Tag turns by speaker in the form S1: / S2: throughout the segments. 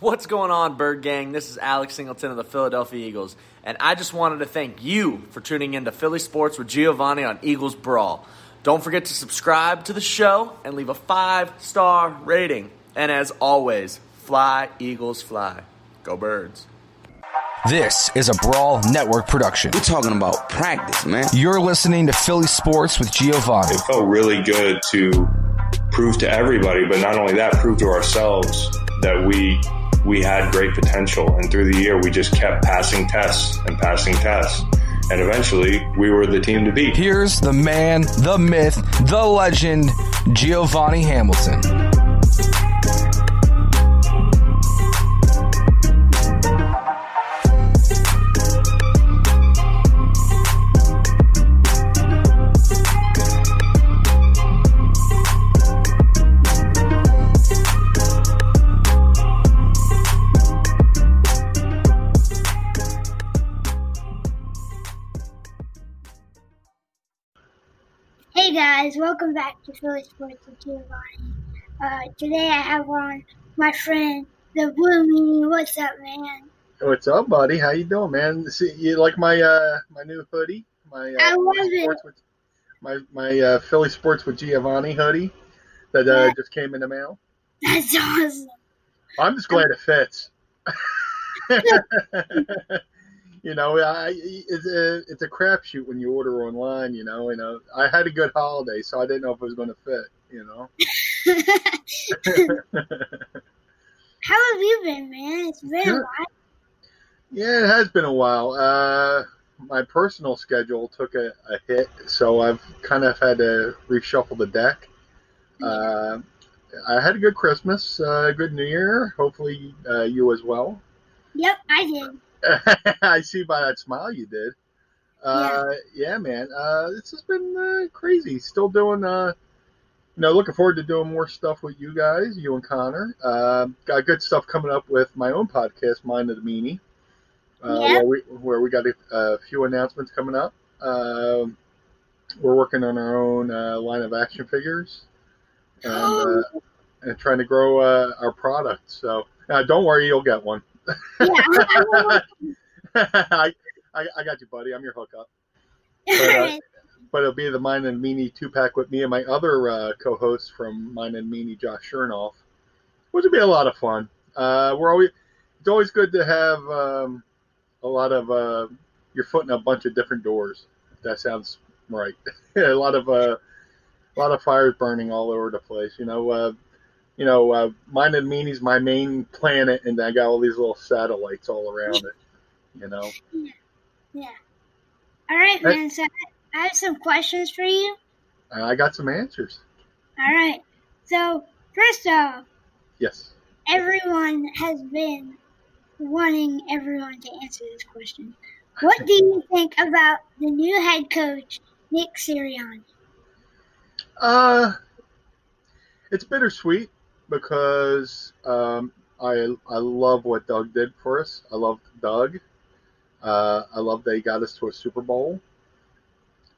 S1: What's going on, Bird Gang? This is Alex Singleton of the Philadelphia Eagles, and I just wanted to thank you for tuning in to Philly Sports with Giovanni on Eagles Brawl. Don't forget to subscribe to the show and leave a five star rating. And as always, fly, Eagles, fly. Go, Birds.
S2: This is a Brawl Network production.
S3: We're talking about practice, man.
S2: You're listening to Philly Sports with Giovanni.
S4: It felt really good to prove to everybody, but not only that, prove to ourselves that we we had great potential. And through the year, we just kept passing tests and passing tests. And eventually, we were the team to beat.
S2: Here's the man, the myth, the legend, Giovanni Hamilton.
S5: Welcome back to Philly Sports with Giovanni. Uh, today I have on my friend, the Blue Meanie. What's up, man?
S6: What's up, buddy? How you doing, man? See, you like my uh my new hoodie? My uh,
S5: I love
S6: Philly
S5: it.
S6: Sports with, my my uh, Philly Sports with Giovanni hoodie that uh,
S5: Yeah.
S6: just came in the mail.
S5: That's awesome.
S6: I'm just glad it fits. you know, I, it's a it's a crapshoot when you order online. You know, you know, I had a good holiday, so I didn't know if it was going to fit. You know.
S5: How have you been, man? It's been a while.
S6: Yeah, it has been a while. Uh, my personal schedule took a, a hit, so I've kind of had to reshuffle the deck. Uh, I had a good Christmas, uh, good New Year. Hopefully, uh, you as well.
S5: Yep, I did.
S6: I see by that smile you did. Uh, yeah. man. Uh, this has been uh, crazy. Still doing, uh, you know, looking forward to doing more stuff with you guys, you and Connor. Uh, got good stuff coming up with my own podcast, Mind of the Meanie, uh,
S5: Yeah.
S6: where, we, where we got a, a few announcements coming up. Um, we're working on our own uh, line of action figures and, uh, and trying to grow uh, our product. So uh, don't worry, you'll get one.
S5: Yeah, I.
S6: I, I, got you, buddy. I'm your hookup.
S5: Alright.
S6: But it'll be the Mine and Meanie two pack with me and my other uh, co-host from Mine and Meanie, Josh Chernoff, which will be a lot of fun. Uh, we're always it's always good to have um, a lot of uh, your foot in a bunch of different doors. That sounds right. a lot of uh, a lot of fires burning all over the place. You know, uh, you know, uh, Mine and Meanie's my main planet, and I got all these little satellites all around it. You know.
S5: yeah. All right, man. So I have some questions for you.
S6: I got some answers.
S5: All right. So first off,
S6: Yes.
S5: everyone has been wanting everyone to answer this question. What do you think about the new head coach, Nick Sirianni?
S6: Uh, it's bittersweet because um, I I love what Doug did for us. I love Doug. Uh, I love that he got us to a Super Bowl.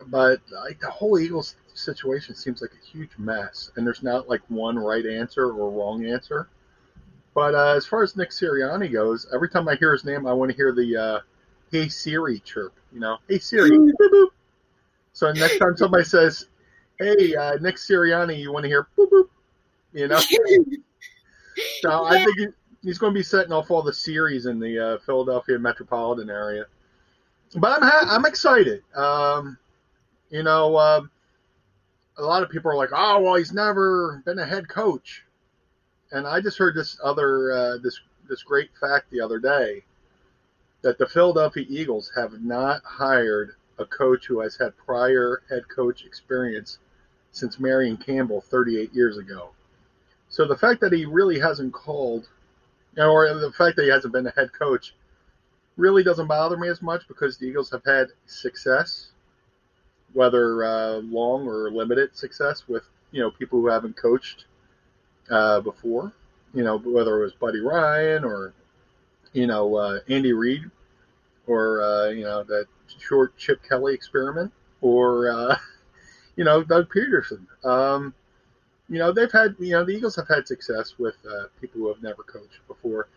S6: But like the whole Eagles situation seems like a huge mess, and there's not like one right answer or wrong answer. But uh, as far as Nick Sirianni goes, every time I hear his name, I want to hear the uh, "Hey Siri" chirp. You know, "Hey Siri." boop, boop. So next time somebody says, "Hey, uh, Nick Sirianni," you want to hear "boop boop," you know. So I think he, he's going to be setting off all the series in the uh, Philadelphia metropolitan area. But I'm ha- I'm excited. Um, you know, uh, a lot of people are like, "Oh, well, he's never been a head coach," and I just heard this other uh, this this great fact the other day that the Philadelphia Eagles have not hired a coach who has had prior head coach experience since Marion Campbell 38 years ago. So the fact that he really hasn't called or the fact that he hasn't been a head coach really doesn't bother me as much because the Eagles have had success, whether uh, long or limited success with you know people who haven't coached uh, before. You know, whether it was Buddy Ryan or you know uh, Andy Reid or uh, you know that short Chip Kelly experiment or uh, you know Doug Pederson. Um, you know they've had you know the Eagles have had success with uh, people who have never coached before,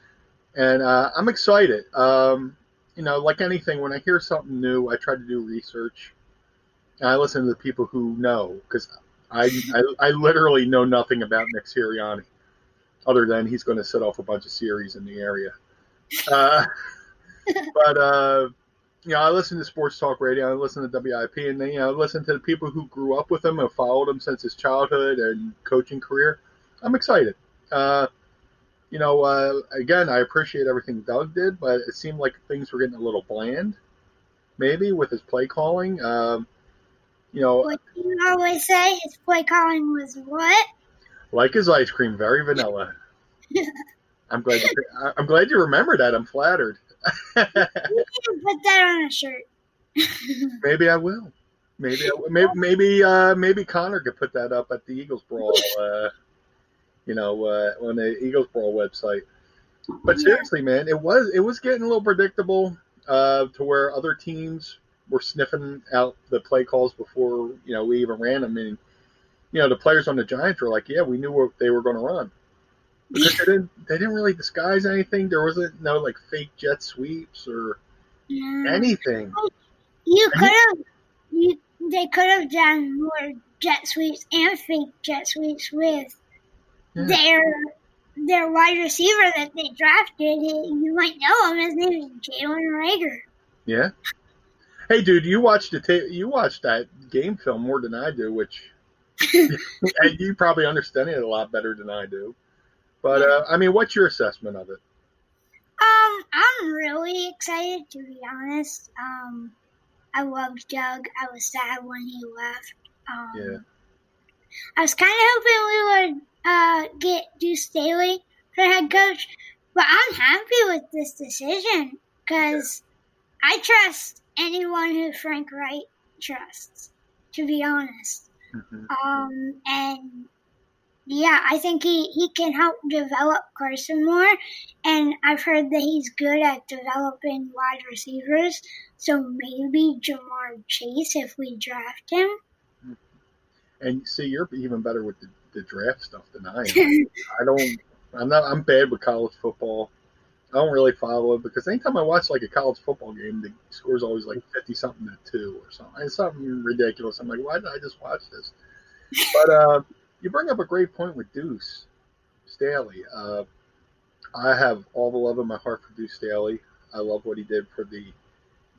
S6: and uh, I'm excited. Um, you know, like anything, when I hear something new, I try to do research. And I listen to the people who know because I, I I literally know nothing about Nick Sirianni, other than he's going to set off a bunch of series in the area. Uh, but uh, you know, I listen to sports talk radio. I listen to WIP, and then, you know, I listen to the people who grew up with him and followed him since his childhood and coaching career. I'm excited. Uh, you know, uh, again, I appreciate everything Doug did, but it seemed like things were getting a little bland, maybe with his play calling. Um, you know,
S5: What you always say, his play calling was what?
S6: like his ice cream, very vanilla. I'm glad. You, I'm glad you remember that. I'm flattered.
S5: You to put that on a shirt.
S6: maybe I will. Maybe I, maybe maybe uh, maybe Connor could put that up at the Eagles Brawl. Uh, you know, uh, on the Eagles Brawl website. But seriously, man, it was it was getting a little predictable uh, to where other teams were sniffing out the play calls before you know we even ran them. And you know, the players on the Giants were like, "Yeah, we knew what they were going to run." They didn't they didn't really disguise anything. There wasn't no like fake jet sweeps or anything.
S5: You could have, you they could have done more jet sweeps and fake jet sweeps with
S6: Yeah.
S5: their their wide receiver that they drafted. You might know him. His name is Jalen Reagor.
S6: Yeah. Hey, dude, you watched the ta- you watched that game film more than I do, which and you probably understand it a lot better than I do. But uh, I mean, what's your assessment of it?
S5: Um, I'm really excited to be honest. Um, I loved Doug. I was sad when he left. Um,
S6: Yeah.
S5: I was kind of hoping we would uh, get Deuce Staley for head coach, but I'm happy with this decision because I trust anyone who Frank Reich trusts. To be honest,
S6: Mhm.
S5: um, and yeah, I think he, he can help develop Carson more. And I've heard that he's good at developing wide receivers. So maybe Ja'Marr Chase if we draft him.
S6: And see, you're even better with the, the draft stuff than I am. I don't. I'm not. I'm bad with college football. I don't really follow it because anytime I watch like a college football game, the score's always like fifty something to two or something. It's something ridiculous. I'm like, why did I just watch this? But uh, you bring up a great point with Deuce Staley. Uh, I have all the love in my heart for Deuce Staley. I love what he did for the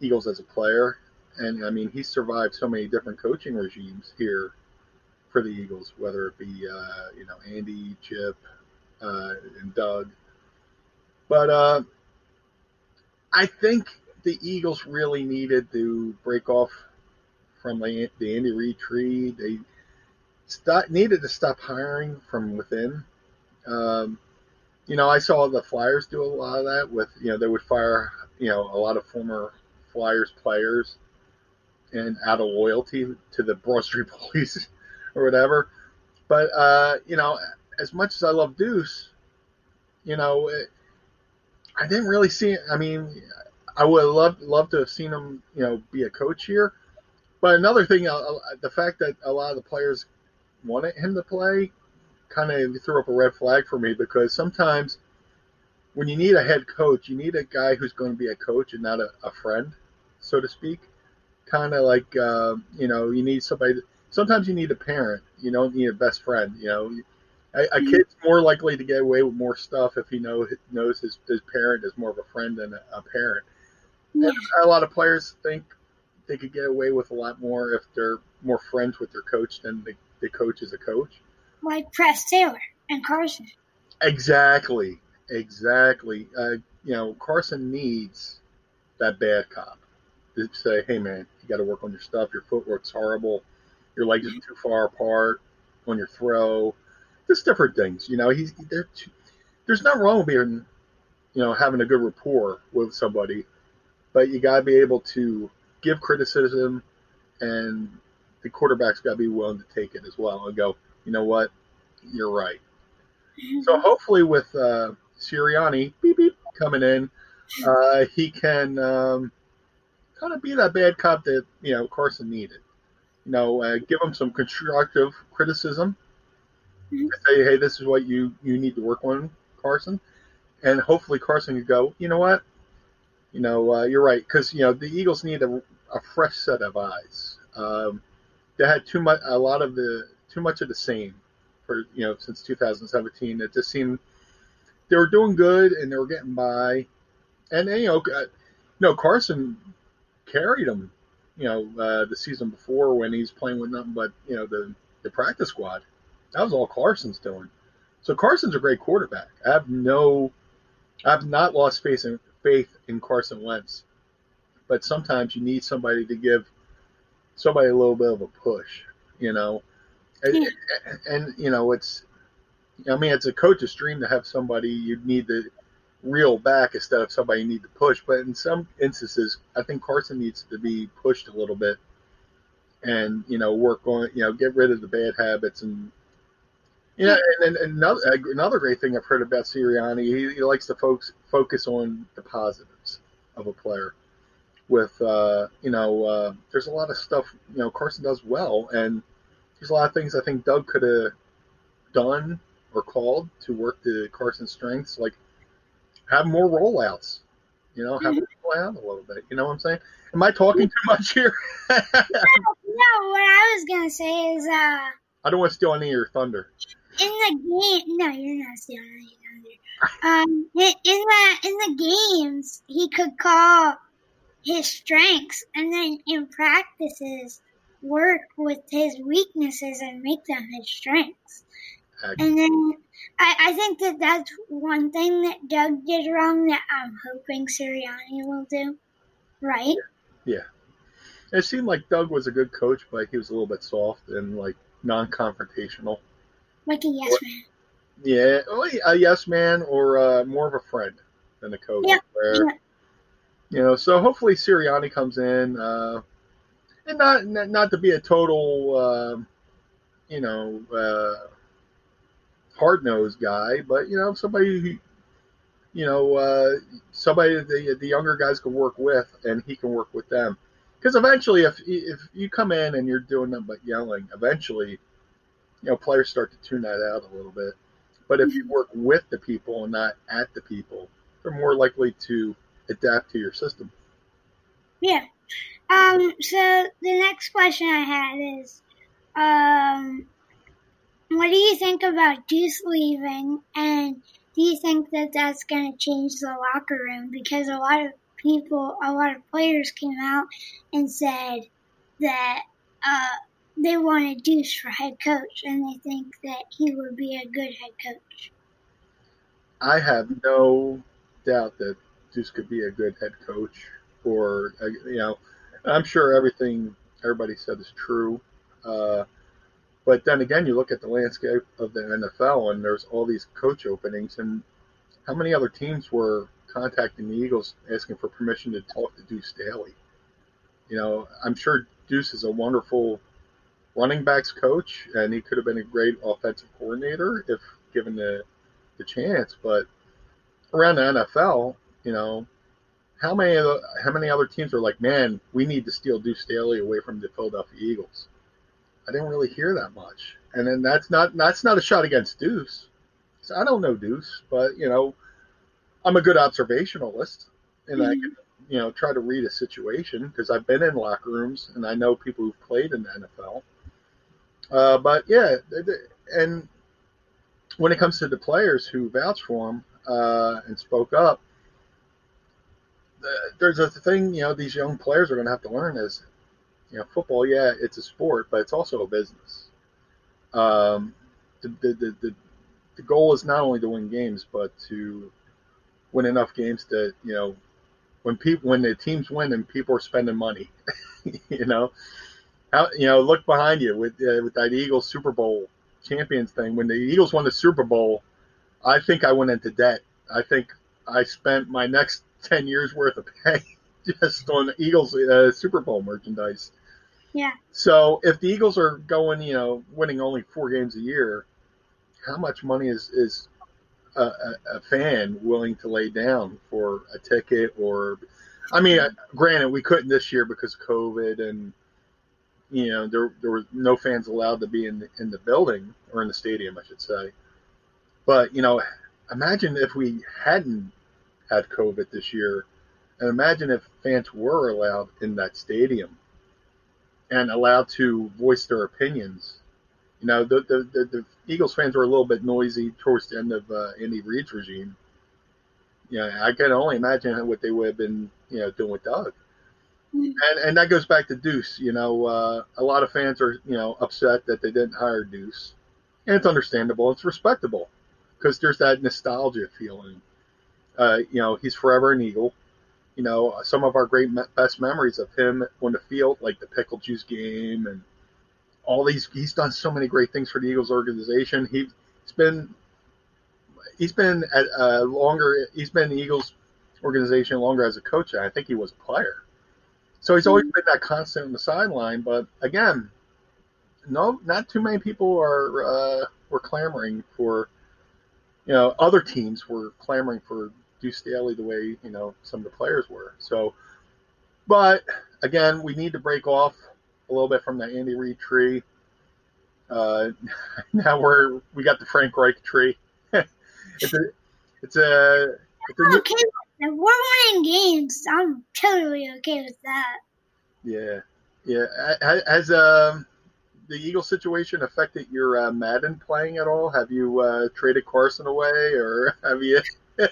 S6: Eagles as a player, and I mean, he survived so many different coaching regimes here for the Eagles, whether it be uh, you know Andy, Chip, uh, and Doug. But uh, I think the Eagles really needed to break off from the, the Andy Reid tree. They needed to stop hiring from within. Um, you know, I saw the Flyers do a lot of that with, you know, they would fire, you know, a lot of former Flyers players and out of loyalty to the Broad Street Police or whatever. But, uh, you know, as much as I love Deuce, you know, it, I didn't really see. I mean, I would love love to have seen him, you know, be a coach here. But another thing, uh, the fact that a lot of the players wanted him to play, kind of threw up a red flag for me because sometimes when you need a head coach, you need a guy who's going to be a coach and not a, a friend, so to speak. Kind of like uh, you know, you need somebody. Sometimes you need a parent. You don't need a best friend. You know, a, a kid's more likely to get away with more stuff if he know knows his, his parent is more of a friend than a, a parent.
S5: Yeah.
S6: A lot of players think they could get away with a lot more if they're more friends with their coach than the, the coach is a coach.
S5: Like Press Taylor and Carson.
S6: Exactly, exactly. Uh, you know, Carson needs that bad cop to say, "Hey, man, you got to work on your stuff. Your footwork's horrible. Your legs are too far apart on your throw. Just different things. You know, he's there. There's nothing wrong with being you know, having a good rapport with somebody, but you got to be able to give criticism, and the quarterback's got to be willing to take it as well and go, you know what, you're right. So hopefully with uh, Sirianni beep, beep, coming in, uh, he can um, kind of be that bad cop that you know Carson needed. You know, uh, give him some constructive criticism.
S5: Mhm.
S6: Say, hey, this is what you you need to work on, Carson, and hopefully Carson could go. You know what? You know, uh, you're right because you know the Eagles need a, a fresh set of eyes. Um, they had too much, a lot of the too much of the same for you know since 2017. It just seemed they were doing good and they were getting by, and you know, uh, you know Carson carried them. You know, uh, the season before when he's playing with nothing but you know the the practice squad. That was all Carson's doing. So Carson's a great quarterback. I have no, I have not lost faith in faith in Carson Wentz, but sometimes you need somebody to give somebody a little bit of a push. You know, and, and you know it's. I mean, it's a coach's dream to have somebody you need to reel back instead of somebody you need to push. But in some instances, I think Carson needs to be pushed a little bit, and you know, work on you know, get rid of the bad habits and. Yeah, and, and another another great thing I've heard about Sirianni, he, he likes to focus focus on the positives of a player. With uh, you know, uh, there's a lot of stuff you know Carson does well, and there's a lot of things I think Doug could have done or called to work to Carson's strengths, like have more rollouts. You know, have him roll out a little bit. You know what I'm saying? Am I talking too much here?
S5: No, what I was gonna say is, uh,
S6: I don't want to steal any of your thunder.
S5: in the game, no, you're not stealing any thunder. Um, in, in the in the games, he could call his strengths, and then in practices, work with his weaknesses and make them his strengths. And then I, I think that that's one thing that Doug did wrong that I'm hoping Sirianni will do right.
S6: Yeah. It seemed like Doug was a good coach, but he was a little bit soft and like non-confrontational.
S5: Like a yes man.
S6: Yeah, a yes man or uh, more of a friend than a coach.
S5: Yeah.
S6: Where,
S5: Yeah.
S6: You know, so hopefully Sirianni comes in, uh, and not not to be a total, um you know, uh, hard nosed guy, but you know, somebody who, you know, uh, somebody the the younger guys can work with, and he can work with them. Because eventually, if if you come in and you're doing nothing but yelling, eventually, you know, players start to tune that out a little bit. But if you work with the people and not at the people, they're more likely to adapt to your system.
S5: Yeah. Um, so the next question I had is, um, what do you think about Deuce leaving, and do you think that that's going to change the locker room? Because a lot of people, a lot of players came out and said that uh, they wanted Deuce for head coach, and they think that he would be a good head coach.
S6: I have no doubt that Deuce could be a good head coach, or uh, you know, I'm sure everything everybody said is true. Uh, but then again, you look at the landscape of the NFL, and there's all these coach openings, and how many other teams were contacting the Eagles asking for permission to talk to Deuce Staley? You know, I'm sure Deuce is a wonderful running backs coach, and he could have been a great offensive coordinator if given the the chance. But around the NFL, you know, how many of the, how many other teams are like, man, we need to steal Deuce Staley away from the Philadelphia Eagles? I didn't really hear that much. And then that's not that's not a shot against Deuce. So I don't know Deuce, but you know, I'm a good observationalist, and I can you know try to read a situation because I've been in locker rooms and I know people who've played in the NFL. Uh, but yeah, and when it comes to the players who vouched for him uh, and spoke up, there's a thing you know these young players are going to have to learn is, you know, football. Yeah, it's a sport, but it's also a business. Um, the, the, the, the, goal is not only to win games, but to win enough games that you know when people when the teams win and people are spending money, you know, how you know look behind you with uh, with that Eagles Super Bowl champions thing. When the Eagles won the Super Bowl, I think I went into debt. I think I spent my next ten years worth of pay just on Eagles uh, Super Bowl merchandise.
S5: Yeah.
S6: So if the Eagles are going, you know, winning only four games a year, how much money is is a, a, a fan willing to lay down for a ticket or? I mean, uh, granted, we couldn't this year because of COVID and you know there there were no fans allowed to be in the, in the building or in the stadium, I should say. But you know, imagine if we hadn't had COVID this year, and imagine if fans were allowed in that stadium and allowed to voice their opinions. You know, the the, the, the Eagles fans were a little bit noisy towards the end of uh, Andy Reid's regime. Yeah, you know, I can only imagine what they would have been, you know, doing with Doug. And and that goes back to Deuce. You know, uh, a lot of fans are you know upset that they didn't hire Deuce, and it's understandable. It's respectable because there's that nostalgia feeling. Uh, you know, he's forever an Eagle. You know, some of our great me- best memories of him on the field, like the pickle juice game, and all these. He's done so many great things for the Eagles organization. He, he's been he's been at longer. He's been the Eagles organization longer as a coach. I think he was a player. So he's always been that constant on the sideline. But again, no, not too many people are uh, were clamoring for. You know, other teams were clamoring for Staley the way you know some of the players were. So, but again, we need to break off a little bit from the Andy Reid tree. Uh, now we're we got the Frank Reich tree. it's a it's a it's a new,
S5: okay. We're winning games. I'm totally okay with that.
S6: yeah yeah. Has um the Eagle situation affected your uh, Madden playing at all? Have you uh, traded Carson away, or have you?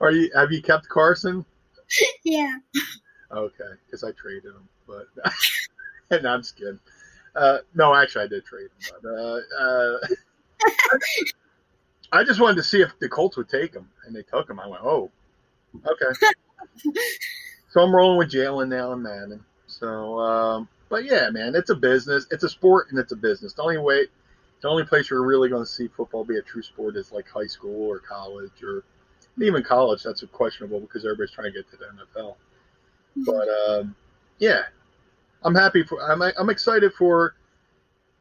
S6: Are you have you kept Carson?
S5: Yeah.
S6: Okay, because I traded him, but and I'm just kidding. Uh, no, actually, I did trade him, but uh, uh, I just wanted to see if the Colts would take him, and they took him. I went, oh, okay. so I'm rolling with Jalen now and Madden. So, um, but yeah, man, it's a business. It's a sport, and it's a business. The only way, the only place you're really going to see football be a true sport is like high school or college, or even college. That's questionable because everybody's trying to get to the NFL. But um, yeah, I'm happy for. I'm I'm excited for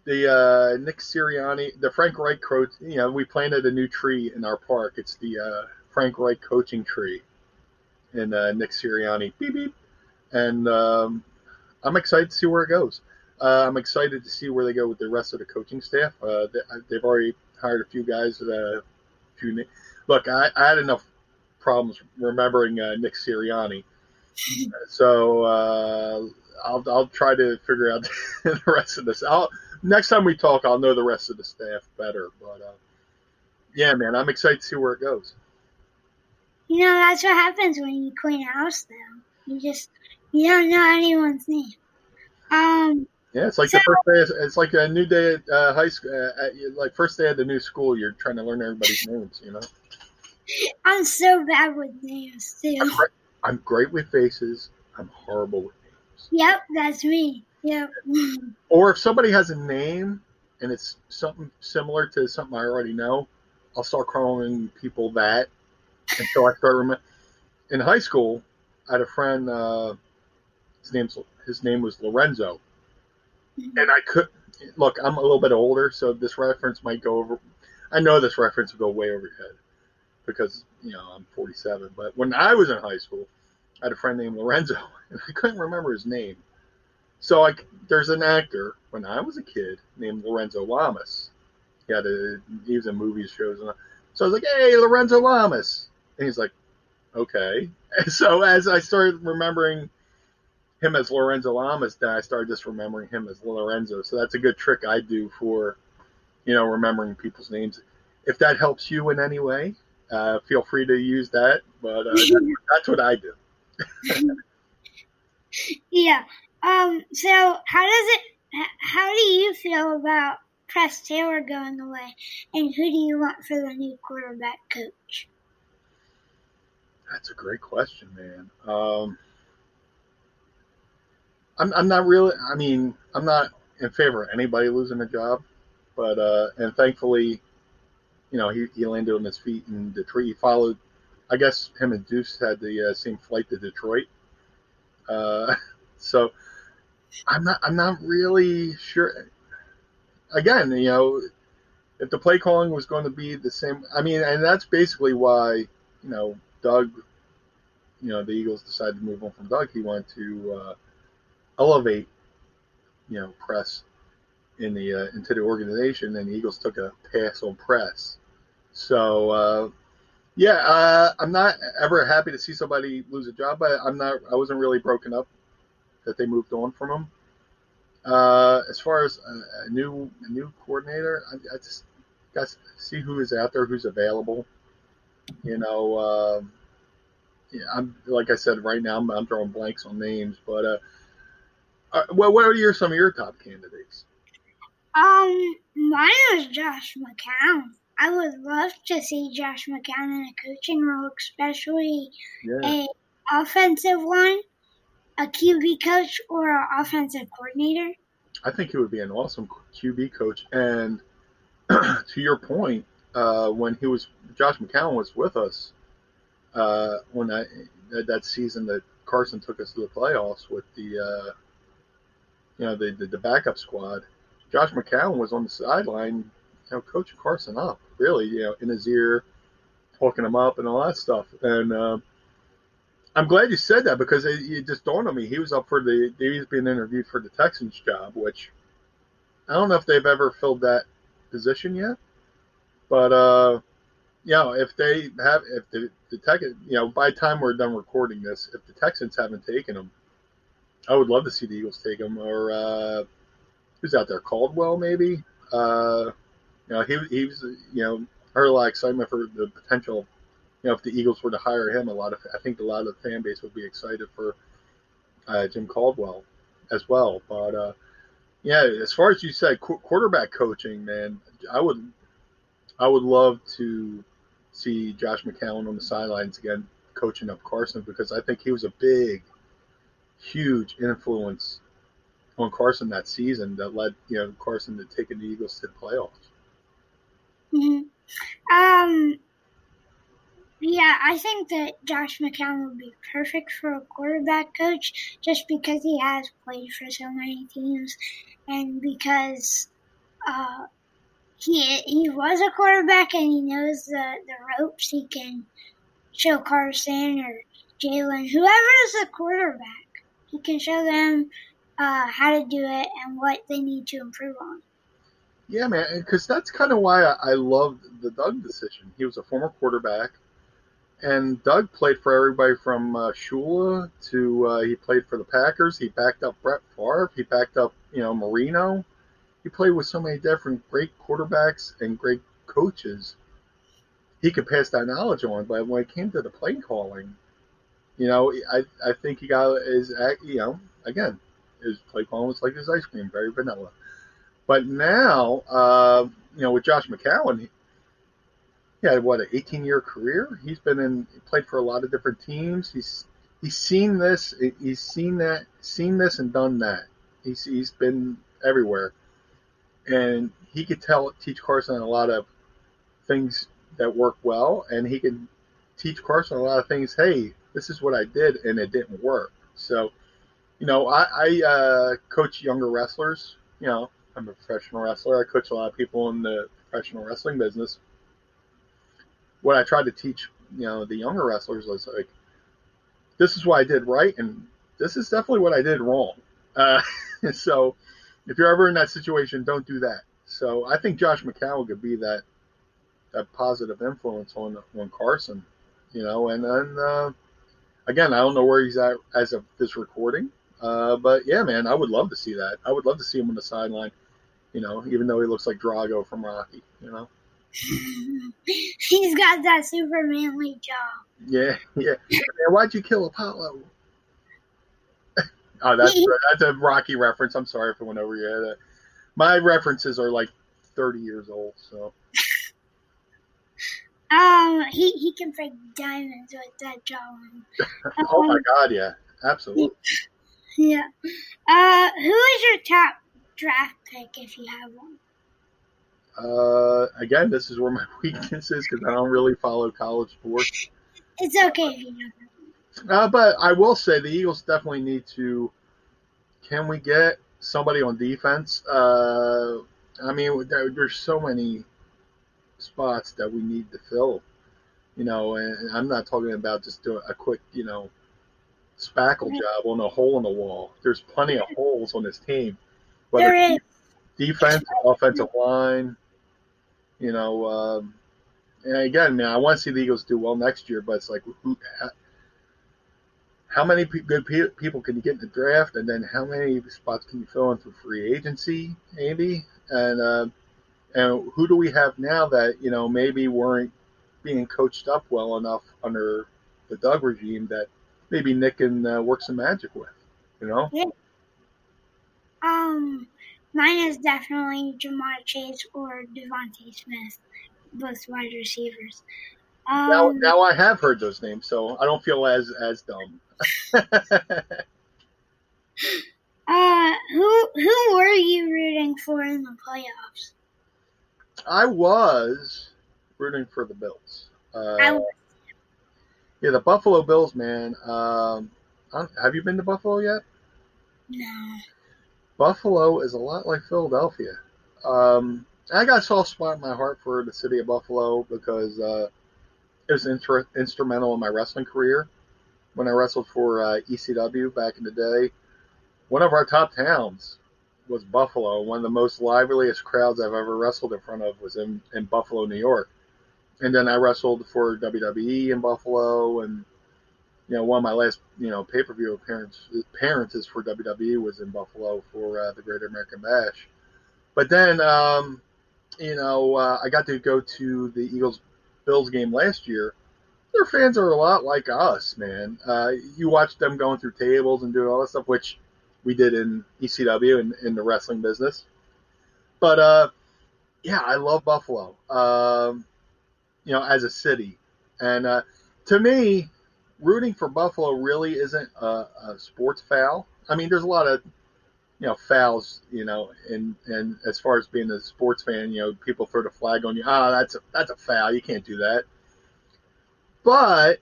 S6: the uh, Nick Sirianni, the Frank Reich coach. You know, we planted a new tree in our park. It's the uh, Frank Reich coaching tree, and uh, Nick Sirianni. Beep beep. And um, I'm excited to see where it goes. Uh, I'm excited to see where they go with the rest of the coaching staff. Uh, they, they've already hired a few guys. Uh, few na- look, I, I had enough problems remembering uh, Nick Sirianni. So uh, I'll I'll try to figure out the rest of this. I'll next time we talk, I'll know the rest of the staff better. But uh, yeah, man, I'm excited to see where it goes.
S5: You know, that's what happens when you clean a house though. You just, you don't know anyone's name. Um,
S6: Yeah, it's like the first day. It's like a new day at uh, high school. Uh, at, like first day of the new school, you're trying to learn everybody's names. You know,
S5: I'm so bad with names, too.
S6: I'm great, I'm great with faces. I'm horrible with names.
S5: Yep, that's me. Yep.
S6: Or if somebody has a name and it's something similar to something I already know, I'll start calling people that until I start remembering. In high school, I had a friend. Uh, his name's his name was Lorenzo, and I could look. I'm a little bit older, so this reference might go over. I know this reference will go way over your head because you know I'm 47. But when I was in high school, I had a friend named Lorenzo, and I couldn't remember his name. So I, there's an actor when I was a kid named Lorenzo Lamas. He had a he was in movies, shows, and so I was like, "Hey, Lorenzo Lamas," and he's like, "Okay." And so as I started remembering him as Lorenzo Lamas, then I started just remembering him as Lorenzo. So that's a good trick I do for, you know, remembering people's names. If that helps you in any way, uh, feel free to use that. But uh, that's, that's what I do.
S5: yeah. Um. So, how does it? How do you feel about Press Taylor going away, and who do you want for the new quarterback coach?
S6: That's a great question, man. Um, I'm, I'm not really. I mean, I'm not in favor of anybody losing a job, but uh, and thankfully, you know, he, he landed on his feet in Detroit. He followed, I guess, him and Deuce had the uh, same flight to Detroit. Uh, so I'm not I'm not really sure. Again, you know, if the play calling was going to be the same, I mean, and that's basically why you know Doug, you know, the Eagles decided to move on from Doug. He wanted to uh, elevate, you know, press in the uh, into the organization, and the Eagles took a pass on press. So uh, yeah, uh, I'm not ever happy to see somebody lose a job, but I'm not. I wasn't really broken up that they moved on from him. Uh, as far as a, a new a new coordinator, I, I just got to see who is out there, who's available. You know, uh, yeah, I'm like I said, right now I'm, I'm drawing blanks on names, but uh, well, what are your some of your top candidates?
S5: Um, mine was Josh McCown. I would love to see Josh McCown in a coaching role, especially
S6: Yeah.
S5: a offensive one, a QB coach, or an offensive coordinator.
S6: I think he would be an awesome QB coach. And to your point, uh, when he was Josh McCown was with us uh, when I that season that Carson took us to the playoffs with the uh, you know the, the the backup squad. Josh McCown was on the sideline, you know, coaching Carson up, really, you know, in his ear, talking him up and all that stuff. And uh, I'm glad you said that because it, it just dawned on me he was up for the he was being interviewed for the Texans job, which I don't know if they've ever filled that position yet. But uh, you know, if they have, if the the Tex, you know, by the time we're done recording this, if the Texans haven't taken him, I would love to see the Eagles take him. Or uh, who's out there? Caldwell, maybe. Uh, you know, he he was, you know, heard a lot of excitement for the potential. You know, if the Eagles were to hire him, a lot of I think a lot of the fan base would be excited for uh, Jim Caldwell as well. But uh, yeah, as far as you said, qu- quarterback coaching, man, I would I would love to see Josh McCown on the sidelines again, coaching up Carson because I think he was a big, huge influence on Carson that season that led you know Carson to taking the Eagles to the playoffs.
S5: hmm Um, yeah, I think that Josh McCown would be perfect for a quarterback coach just because he has played for so many teams and because uh, he he was a quarterback and he knows the, the ropes. He can show Carson or Jalen, whoever is the quarterback, he can show them uh, how to do it and what they need to improve on.
S6: Yeah, man, because that's kind of why I, I loved the Doug decision. He was a former quarterback, and Doug played for everybody from uh, Shula to uh, he played for the Packers. He backed up Brett Favre. He backed up you know Marino. He played with so many different great quarterbacks and great coaches. He could pass that knowledge on, but when it came to the play calling, you know, I I think he got his you know again his play calling was like his ice cream, very vanilla. But now, uh, you know, with Josh McCown, he, he had what an 18 year career. He's been in, played for a lot of different teams. He's he's seen this, he's seen that, seen this and done that. He's he's been everywhere, and he could tell teach Carson a lot of things that work well, and he can teach Carson a lot of things. Hey, this is what I did, and it didn't work. So, you know, I, I uh, coach younger wrestlers. You know, I'm a professional wrestler. I coach a lot of people in the professional wrestling business. What I tried to teach, you know, the younger wrestlers was like, this is what I did right, and this is definitely what I did wrong. Uh, so, if you're ever in that situation, don't do that. So, I think Josh McCown could be that that positive influence on on Carson, you know, and then uh, again, I don't know where he's at as of this recording. Uh, but yeah, man, I would love to see that. I would love to see him on the sideline, you know, even though he looks like Drago from Rocky, you know.
S5: He's got that super manly jaw.
S6: Yeah, yeah. Man, why'd you kill Apollo? oh, that's that's a Rocky reference. I'm sorry if it went over your head. My references are like 30 years old, so.
S5: Um, he, he can break diamonds with that jawline.
S6: oh my
S5: Um,
S6: God, yeah, absolutely.
S5: Yeah. Uh, who is your top draft pick if you have one?
S6: Uh, again, this is where my weakness is because I don't really follow college sports.
S5: It's okay if you don't.
S6: Uh, but I will say the Eagles definitely need to. Can we get somebody on defense? Uh, I mean, there, there's so many spots that we need to fill. You know, and I'm not talking about just doing a quick, you know, spackle job on a hole in the wall. There's plenty of holes on this team. Whether
S5: There is.
S6: defense, offensive line, you know. Um, and again, man, I want to see the Eagles do well next year, but it's like, who, how, many good pe- people can you get in the draft, and then how many spots can you fill in through free agency, maybe? And uh, and who do we have now that you know maybe weren't being coached up well enough under the Doug regime that maybe Nick can uh, work some magic with, you know? Yeah.
S5: Um, mine is definitely Ja'Marr Chase or DeVonta Smith, both wide receivers. Um,
S6: Now, now I have heard those names, so I don't feel as as dumb.
S5: uh, who who were you rooting for in the playoffs?
S6: I was rooting for the Bills. Uh,
S5: I was
S6: yeah, the Buffalo Bills, man. Um, have you been to Buffalo yet?
S5: no.
S6: Buffalo is a lot like Philadelphia. Um, I got a soft spot in my heart for the city of Buffalo because uh, it was inter- instrumental in my wrestling career. When I wrestled for uh, ECW back in the day, one of our top towns was Buffalo. One of the most liveliest crowds I've ever wrestled in front of was in, in Buffalo, New York. And then I wrestled for WWE in Buffalo, and you know, one of my last, you know, pay per view appearances, appearances for WWE was in Buffalo for uh, the Great American Bash. But then, um, you know, uh, I got to go to the Eagles Bills game last year. Their fans are a lot like us, man. Uh, you watch them going through tables and doing all that stuff, which we did in ECW and in the wrestling business. But uh, yeah, I love Buffalo. Um, you know, as a city, and uh, to me, rooting for Buffalo really isn't a, a sports foul. I mean, there's a lot of you know fouls, you know, and and as far as being a sports fan, you know, people throw the flag on you. Ah, that's a that's a foul. You can't do that. But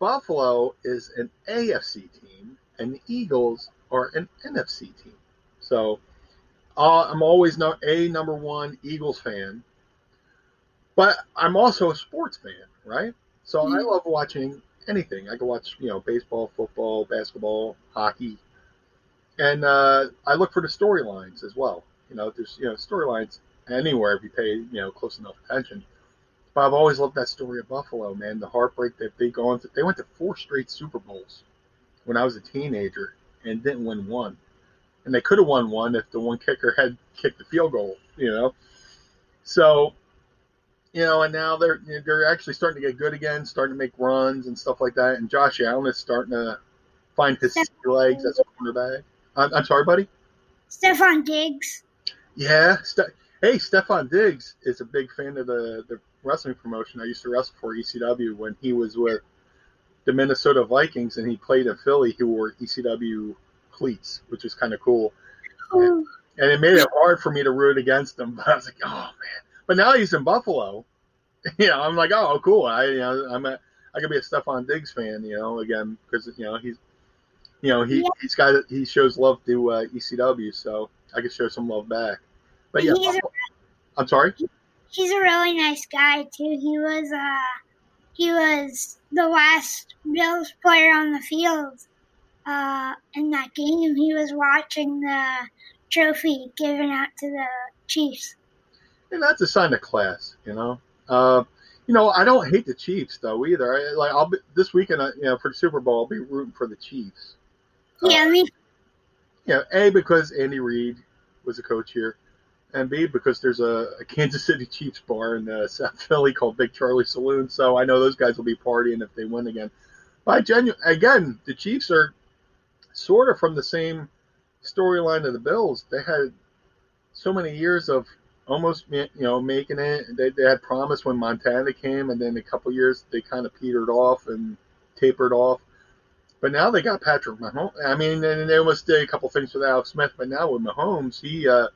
S6: Buffalo is an AFC team, and the Eagles are an NFC team. So uh, I'm always no, a number one Eagles fan, but I'm also a sports fan, right? So I love watching anything. I can watch, you know, baseball, football, basketball, hockey, and uh, I look for the storylines as well. You know, there's you know storylines anywhere if you pay you know close enough attention. But I've always loved that story of Buffalo, man. The heartbreak that they go into. They went to four straight Super Bowls when I was a teenager and didn't win one. And they could have won one if the one kicker had kicked the field goal, you know. So, you know, and now they're they're actually starting to get good again, starting to make runs and stuff like that. And Josh Allen is starting to find his legs as a cornerback. I'm, I'm sorry, buddy.
S5: Stefon Diggs.
S6: Yeah. Ste- hey, Stefon Diggs is a big fan of the, the wrestling promotion. I used to wrestle for ECW when he was with the Minnesota Vikings and he played in Philly who wore ECW cleats, which was kind of cool.
S5: Ooh,
S6: And it made it hard for me to root against him. But I was like, oh, man. But now he's in Buffalo. You know, I'm like, oh, cool. I, you know, I'm a, I could be a Stefon Diggs fan, you know, again, because, you know, he's, you know, he,
S5: Yeah.
S6: he's got, he shows love to uh, ECW, so I could show some love back. But yeah, i I'm sorry.
S5: he's a really nice guy too. He was uh he was the last Bills player on the field uh in that game. He was watching the trophy given out to the Chiefs.
S6: and that's a sign of class, you know. Uh, you know, I don't hate the Chiefs though either. I, like I'll be this weekend, uh, you know, for the Super Bowl, I'll be rooting for the Chiefs. Uh,
S5: Yeah, I mean
S6: You know, a because Andy Reid was a coach here, and B because there's a, a Kansas City Chiefs bar in uh, South Philly called Big Charlie Saloon. So I know those guys will be partying if they win again. But genu- again, the Chiefs are sort of from the same storyline of the Bills. They had so many years of almost you know making it. They, they had promise when Montana came, and then a couple years they kind of petered off and tapered off. But now they got Patrick Mahomes. I mean, and they almost did a couple things with Alex Smith, but now with Mahomes, he uh,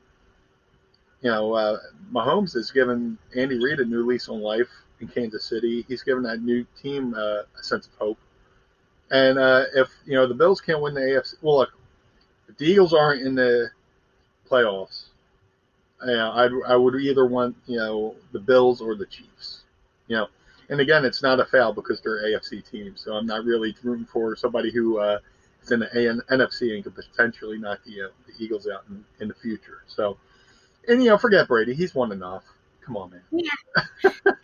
S6: you know, uh, Mahomes has given Andy Reid a new lease on life in Kansas City. He's given that new team uh, a sense of hope. And uh, if you know the Bills can't win the AFC, well, look, if the Eagles aren't in the playoffs, you know, I'd, I would either want you know the Bills or the Chiefs. You know, and again, it's not a foul because they're AFC teams, so I'm not really rooting for somebody who uh, is in the NFC and could potentially knock the, uh, the Eagles out in, in the future. So, and you know, forget Brady; he's won enough. Come on, man.
S5: Yeah. I,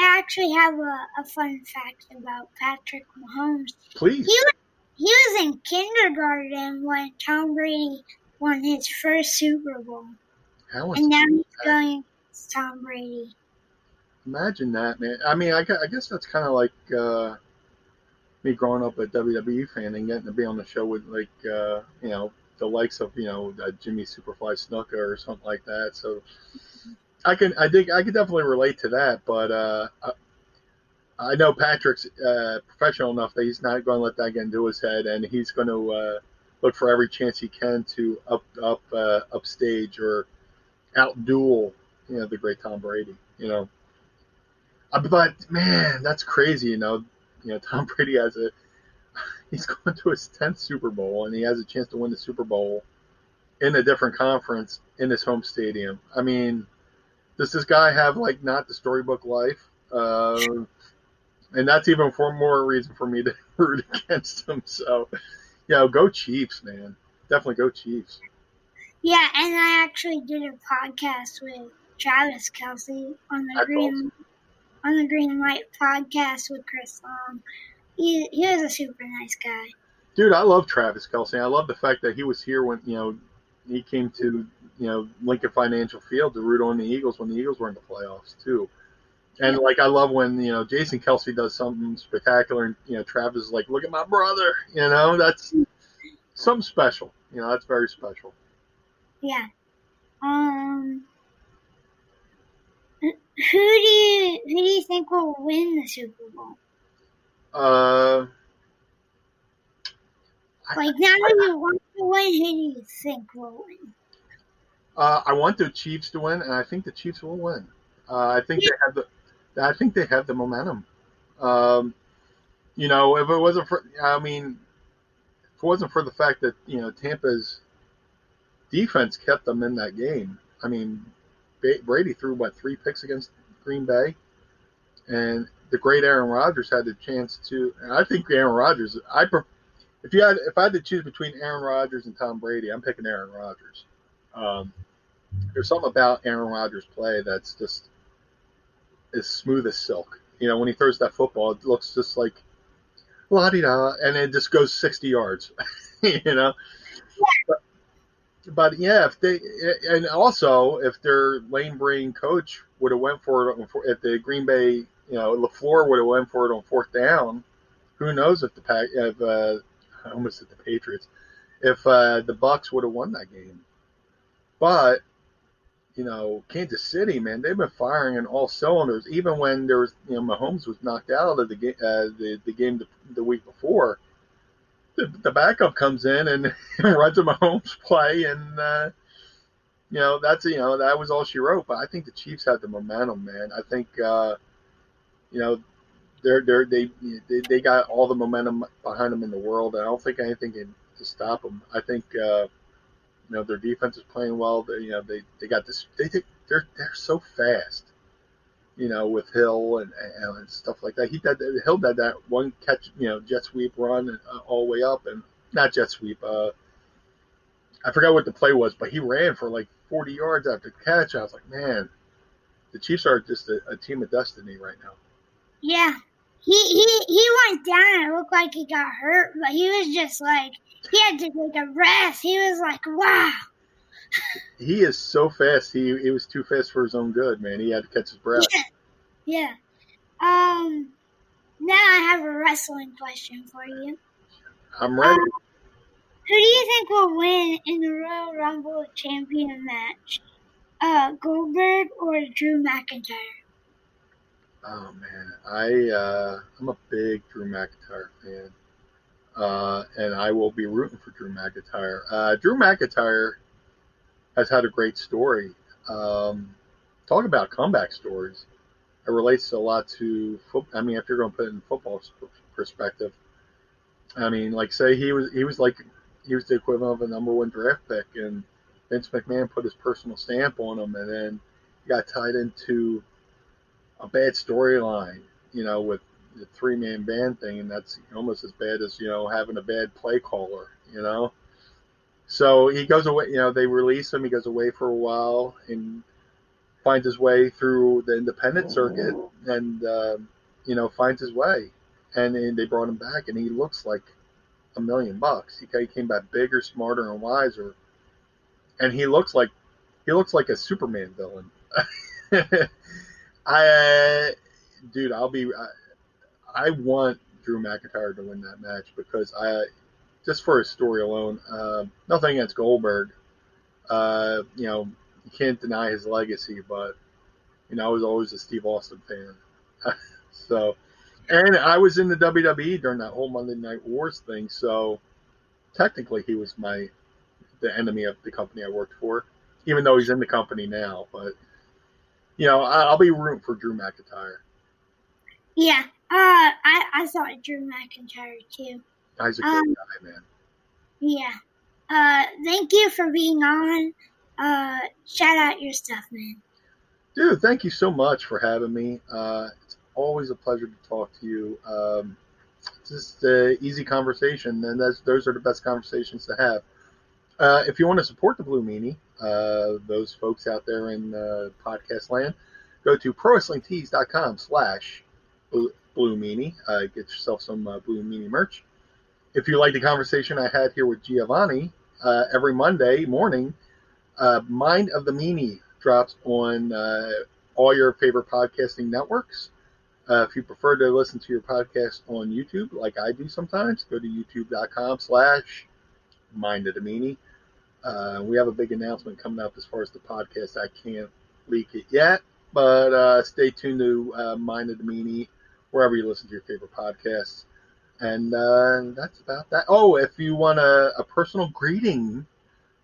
S5: I actually have a, a fun fact about Patrick Mahomes.
S6: Please.
S5: He was, he was in kindergarten when Tom Brady won his first Super Bowl.
S6: How was
S5: And now he's going against Tom Brady.
S6: Imagine that, man. I mean, I, I guess that's kind of like uh, me growing up a WWE fan and getting to be on the show with like uh, you know the likes of you know uh, Jimmy Superfly Snuka or something like that. So I can I think I can definitely relate to that. But uh, I, I know Patrick's uh, professional enough that he's not going to let that get into his head, and he's going to uh, look for every chance he can to up up uh, upstage or outduel you know the great Tom Brady. You know. Uh, But man, that's crazy. You know, you know, Tom Brady has a he's going to his tenth Super Bowl, and he has a chance to win the Super Bowl in a different conference in his home stadium. I mean, does this guy have like not the storybook life? Uh, and that's even for more reason for me to root against him. So, you know, go Chiefs, man. Definitely go Chiefs.
S5: Yeah, and I actually did a podcast with Travis Kelce on the
S6: That's
S5: Green on the Green Light podcast with Chris Long. He he was a super nice guy.
S6: Dude, I love Travis Kelce. I love the fact that he was here when you know he came to you know Lincoln Financial Field to root on the Eagles when the Eagles were in the playoffs too. And like I love when you know Jason Kelce does something spectacular, and you know Travis is like, "Look at my brother," you know that's something special. You know that's very special.
S5: Yeah. Um. Who do you who do you think will win the Super Bowl?
S6: Uh,
S5: Like that you want to win, who do you think will win?
S6: uh, I want the Chiefs to win, and I think the Chiefs will win. Uh, I think they have the, I think they have the momentum. Um, you know, if it wasn't for, I mean, if it wasn't for the fact that you know Tampa's defense kept them in that game. I mean, Brady threw what three picks against Green Bay, and the great Aaron Rodgers had the chance to. And I think Aaron Rodgers. I if you had if I had to choose between Aaron Rodgers and Tom Brady, I'm picking Aaron Rodgers. Um, there's something about Aaron Rodgers' play that's just as smooth as silk. You know, when he throws that football, it looks just like la di da, and it just goes 60 yards. you know. But, but yeah, if they and also if their lane brain coach would have went for it if the Green Bay, you know, LaFleur would have went for it on fourth down, who knows if the pack if uh, I almost said the Patriots, if uh, the Bucs would have won that game. But you know, Kansas City, man, they've been firing in all cylinders. Even when there was, you know, Mahomes was knocked out of the game, uh, the the game the, the week before, the, the backup comes in and runs a Mahomes play, and uh, you know that's you know that was all she wrote. But I think the Chiefs had the momentum, man. I think uh, you know they're they're they, they they got all the momentum behind them in the world. I don't think anything can to stop them. I think. Uh, you know their defense is playing well. They, you know they, they got this. They they're they're so fast. You know with Hill and, and, and stuff like that. He did Hill did that one catch. You know jet sweep run uh, all the way up and not jet sweep. Uh, I forgot what the play was, but he ran for like 40 yards after the catch. I was like, man, the Chiefs are just a, a team of destiny right now.
S5: Yeah. He he he went down and it looked like he got hurt, but he was just like he had to take a rest. He was like, wow.
S6: He is so fast. He he was too fast for his own good, man. He had to catch his breath.
S5: Yeah. Um now I have a wrestling question for you.
S6: I'm ready.
S5: Um, who do you think will win in the Royal Rumble champion match? Uh Goldberg or Drew McIntyre?
S6: Oh man, I uh, I'm a big Drew McIntyre fan, uh, and I will be rooting for Drew McIntyre. Uh, Drew McIntyre has had a great story. Um, talk about comeback stories. It relates a lot to foot. I mean, if you're going to put it in football perspective, I mean, like say he was he was like he was the equivalent of a number one draft pick, and Vince McMahon put his personal stamp on him, and then he got tied into a bad storyline, you know, with the three man band thing, and that's almost as bad as you know having a bad play caller, you know. So he goes away. You know, they release him. He goes away for a while and finds his way through the independent circuit, and uh, you know finds his way. And, and they brought him back, and he looks like a million bucks. He came back bigger, smarter, and wiser. And he looks like he looks like a Superman villain. I, dude, I'll be. I, I want Drew McIntyre to win that match because I just for his story alone, uh, nothing against Goldberg. Uh, you know, you can't deny his legacy, but you know, I was always a Steve Austin fan. so, and I was in the WWE during that whole Monday Night Wars thing, so technically he was my the enemy of the company I worked for, even though he's in the company now. But you know, I'll be rooting for Drew McIntyre.
S5: Yeah, uh, I I thought Drew McIntyre too.
S6: He's a great um, guy, man.
S5: Yeah. Uh, thank you for being on. Uh, shout out your stuff, man.
S6: Dude, thank you so much for having me. Uh, it's always a pleasure to talk to you. Um, it's just an easy conversation, and that's, those are the best conversations to have. Uh, if you want to support the Blue Meanie, uh, those folks out there in uh, podcast land, go to prowrestlingtees.com slash Blue Meanie. Uh, get yourself some uh, Blue Meanie merch if you like the conversation I had here with Giovanni uh, every Monday morning, Mind of the Meanie drops on all your favorite podcasting networks. Uh, if you prefer to listen to your podcast on YouTube, like I do sometimes, go to youtube.com slash Mind of the Meanie. Uh, we have a big announcement coming up as far as the podcast. I can't leak it yet, but uh, stay tuned to Mind of the Meanie wherever you listen to your favorite podcasts. And uh, that's about that. Oh, if you want a, a personal greeting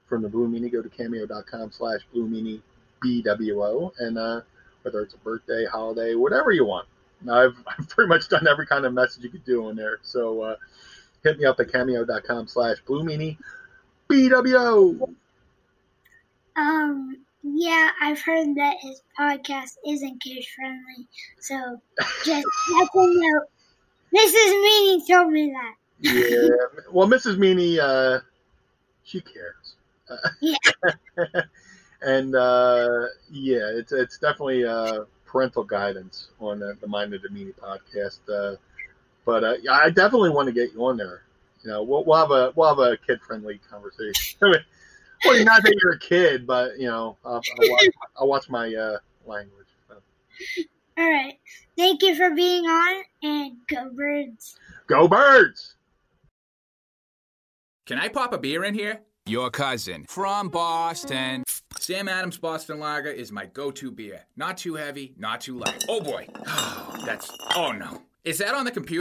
S6: from the Blue Meanie, go to cameo.com slash Blue Meanie BWO. And uh, whether it's a birthday, holiday, whatever you want. I've, I've pretty much done every kind of message you could do on there. So uh, hit me up at cameo.com slash Blue Meanie BWO.
S5: Um, yeah, I've heard that his podcast isn't kid friendly. So just let him know Mrs. Meanie told me that.
S6: yeah. Well, Mrs. Meanie, uh, she cares.
S5: Yeah.
S6: and uh, yeah, it's it's definitely uh, parental guidance on the, the Mind of the Meanie podcast. Uh, but uh, I definitely want to get you on there. You know, we'll, we'll have a we'll have a kid friendly conversation. well, not that you're a kid, but you know, I'll, I'll, watch, I'll watch, my uh, language. So.
S5: All right. Thank you for being on and go birds.
S6: Go birds.
S7: Can I pop a beer in here? Your cousin from Boston. Sam Adams Boston Lager is my go to beer. Not too heavy, not too light. Oh boy. That's. Oh no. Is that on the computer?